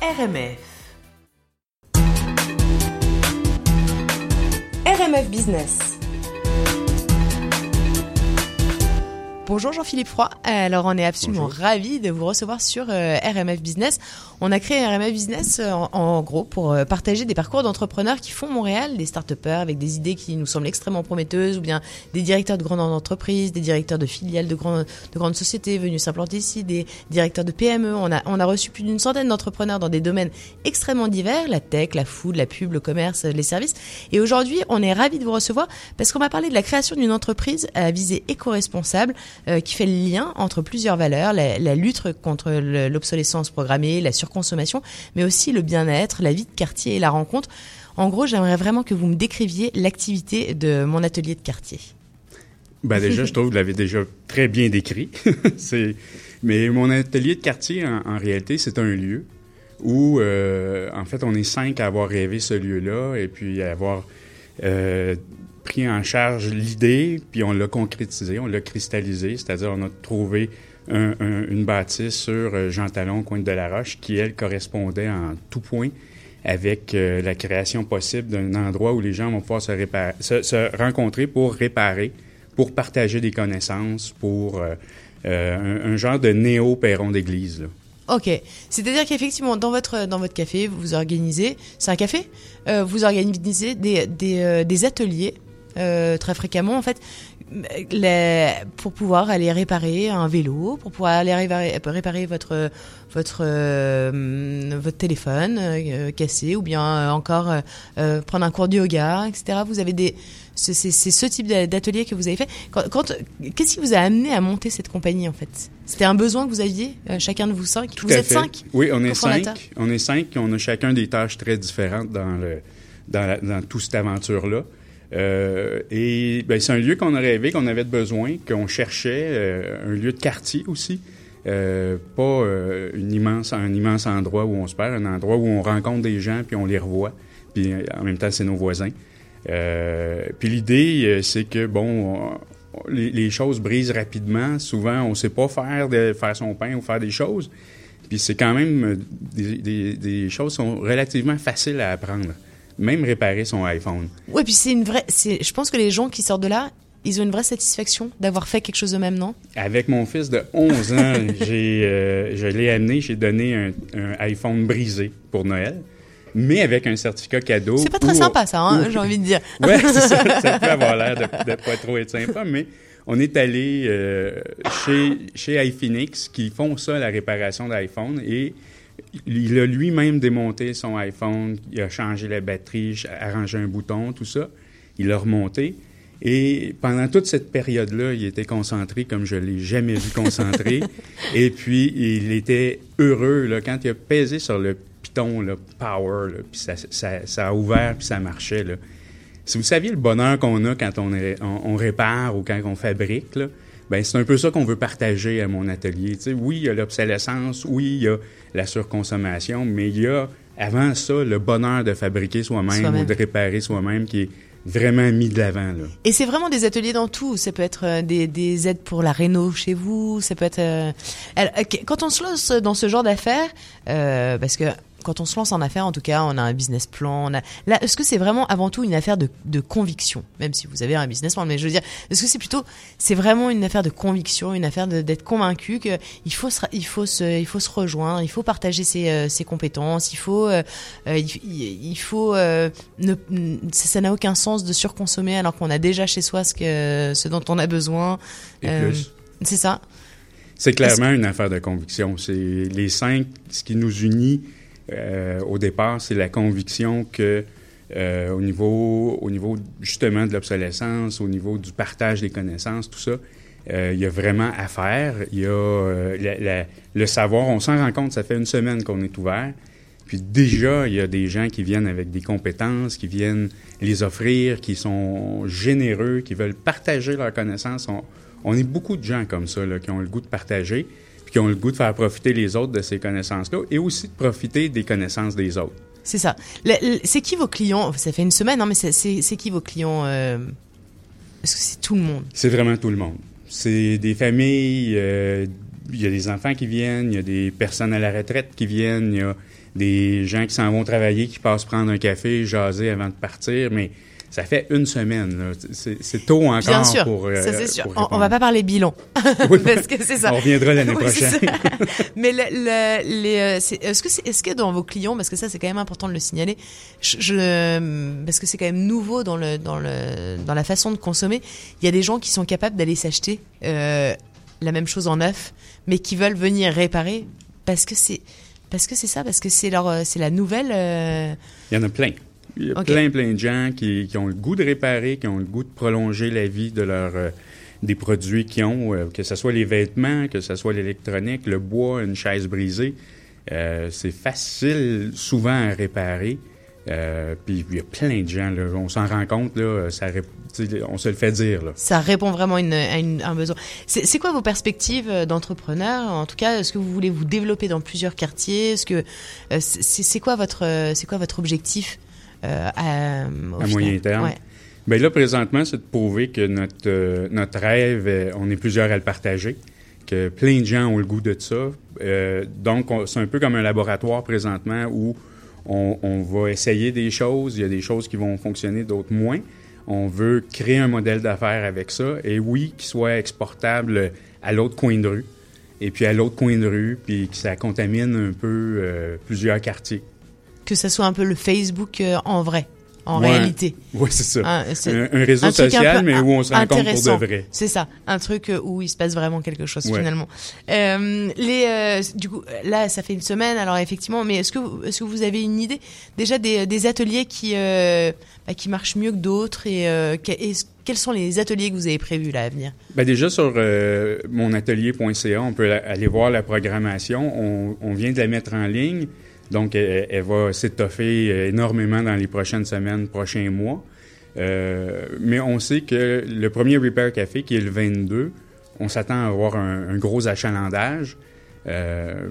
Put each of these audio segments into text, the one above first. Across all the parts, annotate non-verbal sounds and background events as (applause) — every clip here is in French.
RMF. RMF Business. Bonjour Jean-Philippe Froid. Alors on est absolument ravi de vous recevoir sur euh, RMF Business. On a créé RMF Business euh, en, gros pour euh, partager des parcours d'entrepreneurs qui font Montréal, des start avec des idées qui nous semblent extrêmement prometteuses, ou bien des directeurs de grandes entreprises, des directeurs de filiales de grandes, de grandes sociétés venus s'implanter ici, des directeurs de PME. On a, on a reçu plus d'une centaine d'entrepreneurs dans des domaines extrêmement divers, la tech, la food, la pub, le commerce, les services. Et aujourd'hui, on est ravi de vous recevoir parce qu'on va parler de la création d'une entreprise à visée éco-responsable euh, qui fait le lien entre plusieurs valeurs, la, lutte contre l'obsolescence programmée, la surconsommation, mais aussi le bien-être, la vie de quartier et la rencontre. En gros, j'aimerais vraiment que vous me décriviez l'activité de mon atelier de quartier. Ben déjà, je trouve que vous l'avez déjà très bien décrit. (laughs) mais mon atelier de quartier, en, réalité, c'est un lieu où, euh, en fait, on est cinq à avoir rêvé ce lieu-là et puis à avoir euh, pris en charge l'idée, puis on l'a concrétisé, on l'a cristallisé, c'est-à-dire on a trouvé une bâtisse sur euh, Jean Talon, coin de la Roche, qui, elle, correspondait en tout point avec euh, la création possible d'un endroit où les gens vont pouvoir se, rencontrer pour réparer, pour partager des connaissances, pour euh, un, genre de néo-perron d'église. Ok, c'est-à-dire qu'effectivement, dans votre, dans votre café, vous organisez, c'est un café, vous organisez des, des, ateliers très fréquemment en fait les, pour pouvoir aller réparer un vélo, pour pouvoir aller réparer, votre votre euh, votre téléphone euh, cassé ou bien encore prendre un cours de yoga, etc. Vous avez des c'est ce type d'atelier que vous avez fait. Quand, qu'est-ce qui vous a amené à monter cette compagnie en fait? C'était un besoin que vous aviez chacun de vous cinq? vous êtes cinq. Oui, on est cinq. On est cinq. On a chacun des tâches très différentes dans le dans, dans toute cette aventure là. Euh, et ben, c'est un lieu qu'on a rêvé, qu'on avait besoin, qu'on cherchait, euh, un lieu de quartier aussi. Euh, pas un immense endroit où on se perd, un endroit où on rencontre des gens puis on les revoit. Puis en même temps, c'est nos voisins. puis l'idée, c'est que, bon, les, choses brisent rapidement. Souvent, on ne sait pas faire, de, faire son pain ou faire des choses. Puis c'est quand même des, des choses qui sont relativement faciles à apprendre même réparer son iPhone. Oui, puis c'est une vraie. Je pense que les gens qui sortent de là, ils ont une vraie satisfaction d'avoir fait quelque chose de même, non? Avec mon fils de 11 ans, (laughs) j'ai, euh, je l'ai amené, j'ai donné un, iPhone brisé pour Noël, mais avec un certificat cadeau. C'est pas très sympa, ça, hein, (laughs) j'ai envie de dire. oui, c'est ça. (laughs) Ça peut avoir l'air de, de pas trop être sympa, mais on est allé euh, chez, chez iPhoenix qui font ça, la réparation d'iPhone, et il a lui-même démonté son iPhone, il a changé la batterie, arrangé un bouton, tout ça. Il l'a remonté. Et pendant toute cette période-là, il était concentré comme je l'ai jamais vu concentré. (laughs) et puis, il était heureux là, quand il a pesé sur le piton, le power, puis ça, a ouvert, puis ça marchait. Là. Si vous saviez le bonheur qu'on a quand on, on, répare ou quand on fabrique, là, ben c'est un peu ça qu'on veut partager à mon atelier. Tu sais, oui, il y a l'obsolescence, oui, il y a la surconsommation, mais il y a avant ça le bonheur de fabriquer soi-même ou de réparer soi-même qui est vraiment mis de l'avant. Là. Et c'est vraiment des ateliers dans tout. Ça peut être euh, des, des aides pour la réno chez vous. Ça peut être. Euh, quand on se lance dans ce genre d'affaires, euh, parce que quand on se lance en affaires, en tout cas, on a un business plan. On a... Là, est-ce que c'est vraiment avant tout une affaire de, de, conviction, même si vous avez un business plan, mais je veux dire, est-ce que c'est plutôt, c'est vraiment une affaire de conviction, une affaire d'être convaincu qu'il faut se, il faut se, il faut se rejoindre, il faut partager ses, euh, ses compétences, il faut, euh, euh, il, faut, ne, ça n'a aucun sens de surconsommer alors qu'on a déjà chez soi ce que, ce dont on a besoin. C'est ça. C'est clairement une affaire de conviction. C'est les cinq, ce qui nous unit euh, au départ, c'est la conviction que euh, au niveau, au niveau justement de l'obsolescence, au niveau du partage des connaissances, tout ça, euh, il y a vraiment à faire. Il y a le savoir, on s'en rend compte, ça fait une semaine qu'on est ouvert. Puis déjà, il y a des gens qui viennent avec des compétences, qui viennent les offrir, qui sont généreux, qui veulent partager leurs connaissances. On, on est beaucoup de gens comme ça, là, qui ont le goût de partager qui ont le goût de faire profiter les autres de ces connaissances-là et aussi de profiter des connaissances des autres. C'est ça. C'est qui vos clients? Ça fait une semaine, hein, mais c'est qui vos clients euh, Est-ce que c'est tout le monde? C'est vraiment tout le monde. C'est des familles, euh, il y a des enfants qui viennent, il y a des personnes à la retraite qui viennent, il y a des gens qui s'en vont travailler, qui passent prendre un café, jaser avant de partir, mais ça fait une semaine. C'est tôt encore Bien sûr, pour. Euh, ça c'est sûr. pour On, répondre. va pas parler bilan. Oui, (laughs) Parce que c'est ça. On reviendra l'année Oui, prochaine. (laughs) Mais le, le- les, euh, est-ce que, c'est- est-ce que dans vos clients, parce que ça c'est quand même important de le signaler, je, je- parce que c'est quand même nouveau dans le dans le dans la façon de consommer, il y a des gens qui sont capables d'aller s'acheter euh, la même chose en neuf, mais qui veulent venir réparer parce que c'est parce que c'est ça, parce que c'est leur euh, c'est la nouvelle. euh, Il y en a plein. Il y a plein, plein de gens qui, qui ont le goût de réparer, qui ont le goût de prolonger la vie de leur, euh, des produits qu'ils ont, euh, que ce soit les vêtements, que ce soit l'électronique, le bois, une chaise brisée. Euh, c'est facile souvent à réparer. Puis il y a plein de gens, là, on s'en rend compte, là, ça, on se le fait dire. Là. Ça répond vraiment à, une- à un besoin. C'est c'est quoi vos perspectives d'entrepreneur En tout cas, est-ce que vous voulez vous développer dans plusieurs quartiers? Est-ce que c'est c'est quoi votre c'est quoi votre objectif? Euh, à, au À moyen terme. Ouais. Bien là, présentement, c'est de prouver que notre, euh, notre rêve, euh, on est plusieurs à le partager, que plein de gens ont le goût de ça. Euh, donc, on- c'est un peu comme un laboratoire présentement où on, on va essayer des choses. Il y a des choses qui vont fonctionner, d'autres moins. On veut créer un modèle d'affaires avec ça. Et oui, qu'il soit exportable à l'autre coin de rue. Et puis à l'autre coin de rue, puis que ça contamine un peu euh, plusieurs quartiers. Que ça soit un peu le Facebook euh, en vrai, en Ouais. réalité. (laughs) Oui, c'est ça. Un, un réseau un social, mais où on se rencontre pour de vrai. C'est ça, un truc euh, où il se passe vraiment quelque chose Ouais. finalement. Euh, les, euh, du coup, là, ça fait une semaine, alors effectivement, mais est-ce que, vous- est-ce que vous avez une idée déjà des, des ateliers qui, euh, bah, qui marchent mieux que d'autres et, que- et quels sont les ateliers que vous avez prévus là à venir? Ben déjà sur monatelier.ca, on peut aller voir la programmation. On, on vient de la mettre en ligne, donc elle, va s'étoffer euh, énormément dans les prochaines semaines, prochains mois. Euh, mais on sait que le premier Repair Café, qui est le 22, on s'attend à avoir un, gros achalandage. Euh,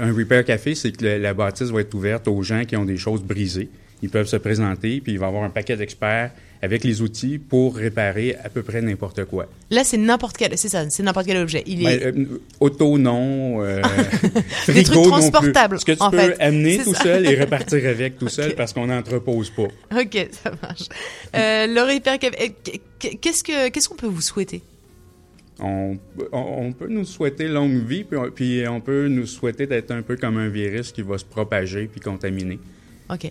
un Repair Café, c'est que la bâtisse va être ouverte aux gens qui ont des choses brisées. Ils peuvent se présenter, puis il va y avoir un paquet d'experts avec les outils pour réparer à peu près n'importe quoi. Là, c'est n'importe quel, c'est ça, c'est n'importe quel objet. Il est, Ben, euh, auto, non. euh, (laughs) Des (laughs) frigo trucs non plus. transportables, Ce que tu en peux fait. amener tout ça. seul et repartir (laughs) avec tout seul parce qu'on n'entrepose pas. ok, ça marche. Euh, Café, euh, qu'est-ce que, qu'est-ce qu'on peut vous souhaiter? On peut nous souhaiter longue vie, puis on, puis on peut nous souhaiter d'être un peu comme un virus qui va se propager puis contaminer. Ok.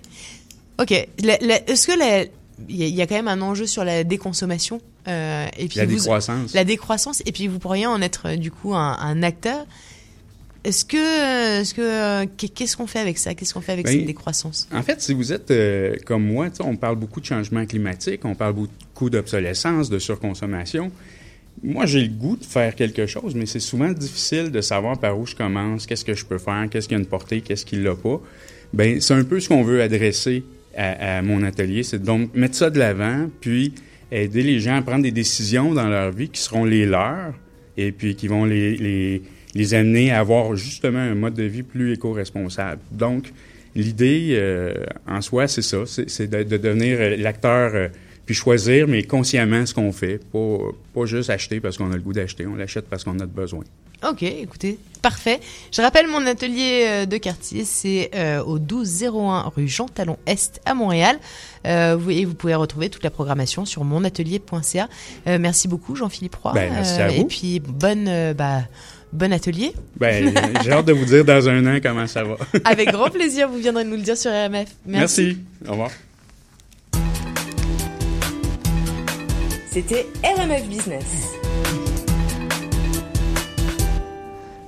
Ok. Est-ce que il y, a- il y a quand même un enjeu sur la déconsommation euh, et puis La vous- décroissance. la décroissance et puis vous pourriez en être euh, du coup un, un acteur. Est-ce que, est-ce que, euh, qu'est- qu'est-ce qu'on fait avec ça? Qu'est-ce qu'on fait avec Ben, cette décroissance? En fait, si vous êtes euh, comme moi, on parle beaucoup de changement climatique, on parle beaucoup d'obsolescence, de surconsommation. Moi, j'ai le goût de faire quelque chose, mais c'est souvent difficile de savoir par où je commence, qu'est-ce que je peux faire, qu'est-ce qui a une portée, qu'est-ce qui l'a pas. Ben, c'est un peu ce qu'on veut adresser à, mon atelier, c'est donc mettre ça de l'avant, puis aider les gens à prendre des décisions dans leur vie qui seront les leurs, et puis qui vont les, les, amener à avoir justement un mode de vie plus éco-responsable. Donc, l'idée euh, en soi, c'est ça, c'est de, de devenir l'acteur, euh, puis choisir, mais consciemment ce qu'on fait, pas, pas juste acheter parce qu'on a le goût d'acheter, on l'achète parce qu'on a besoin. Ok, écoutez, parfait. Je rappelle mon atelier euh, de quartier, c'est euh, au 1201 rue Jean Talon Est à Montréal. Euh, vous, et vous pouvez retrouver toute la programmation sur monatelier.ca. Euh, merci beaucoup Jean-Philippe Roy. Ben, merci à Et vous. puis bonne, bah, bon atelier. Ben, (laughs) j'ai hâte de vous dire dans un an comment ça va. Avec grand plaisir, vous viendrez nous le dire sur RMF. Merci. Au revoir. C'était RMF Business.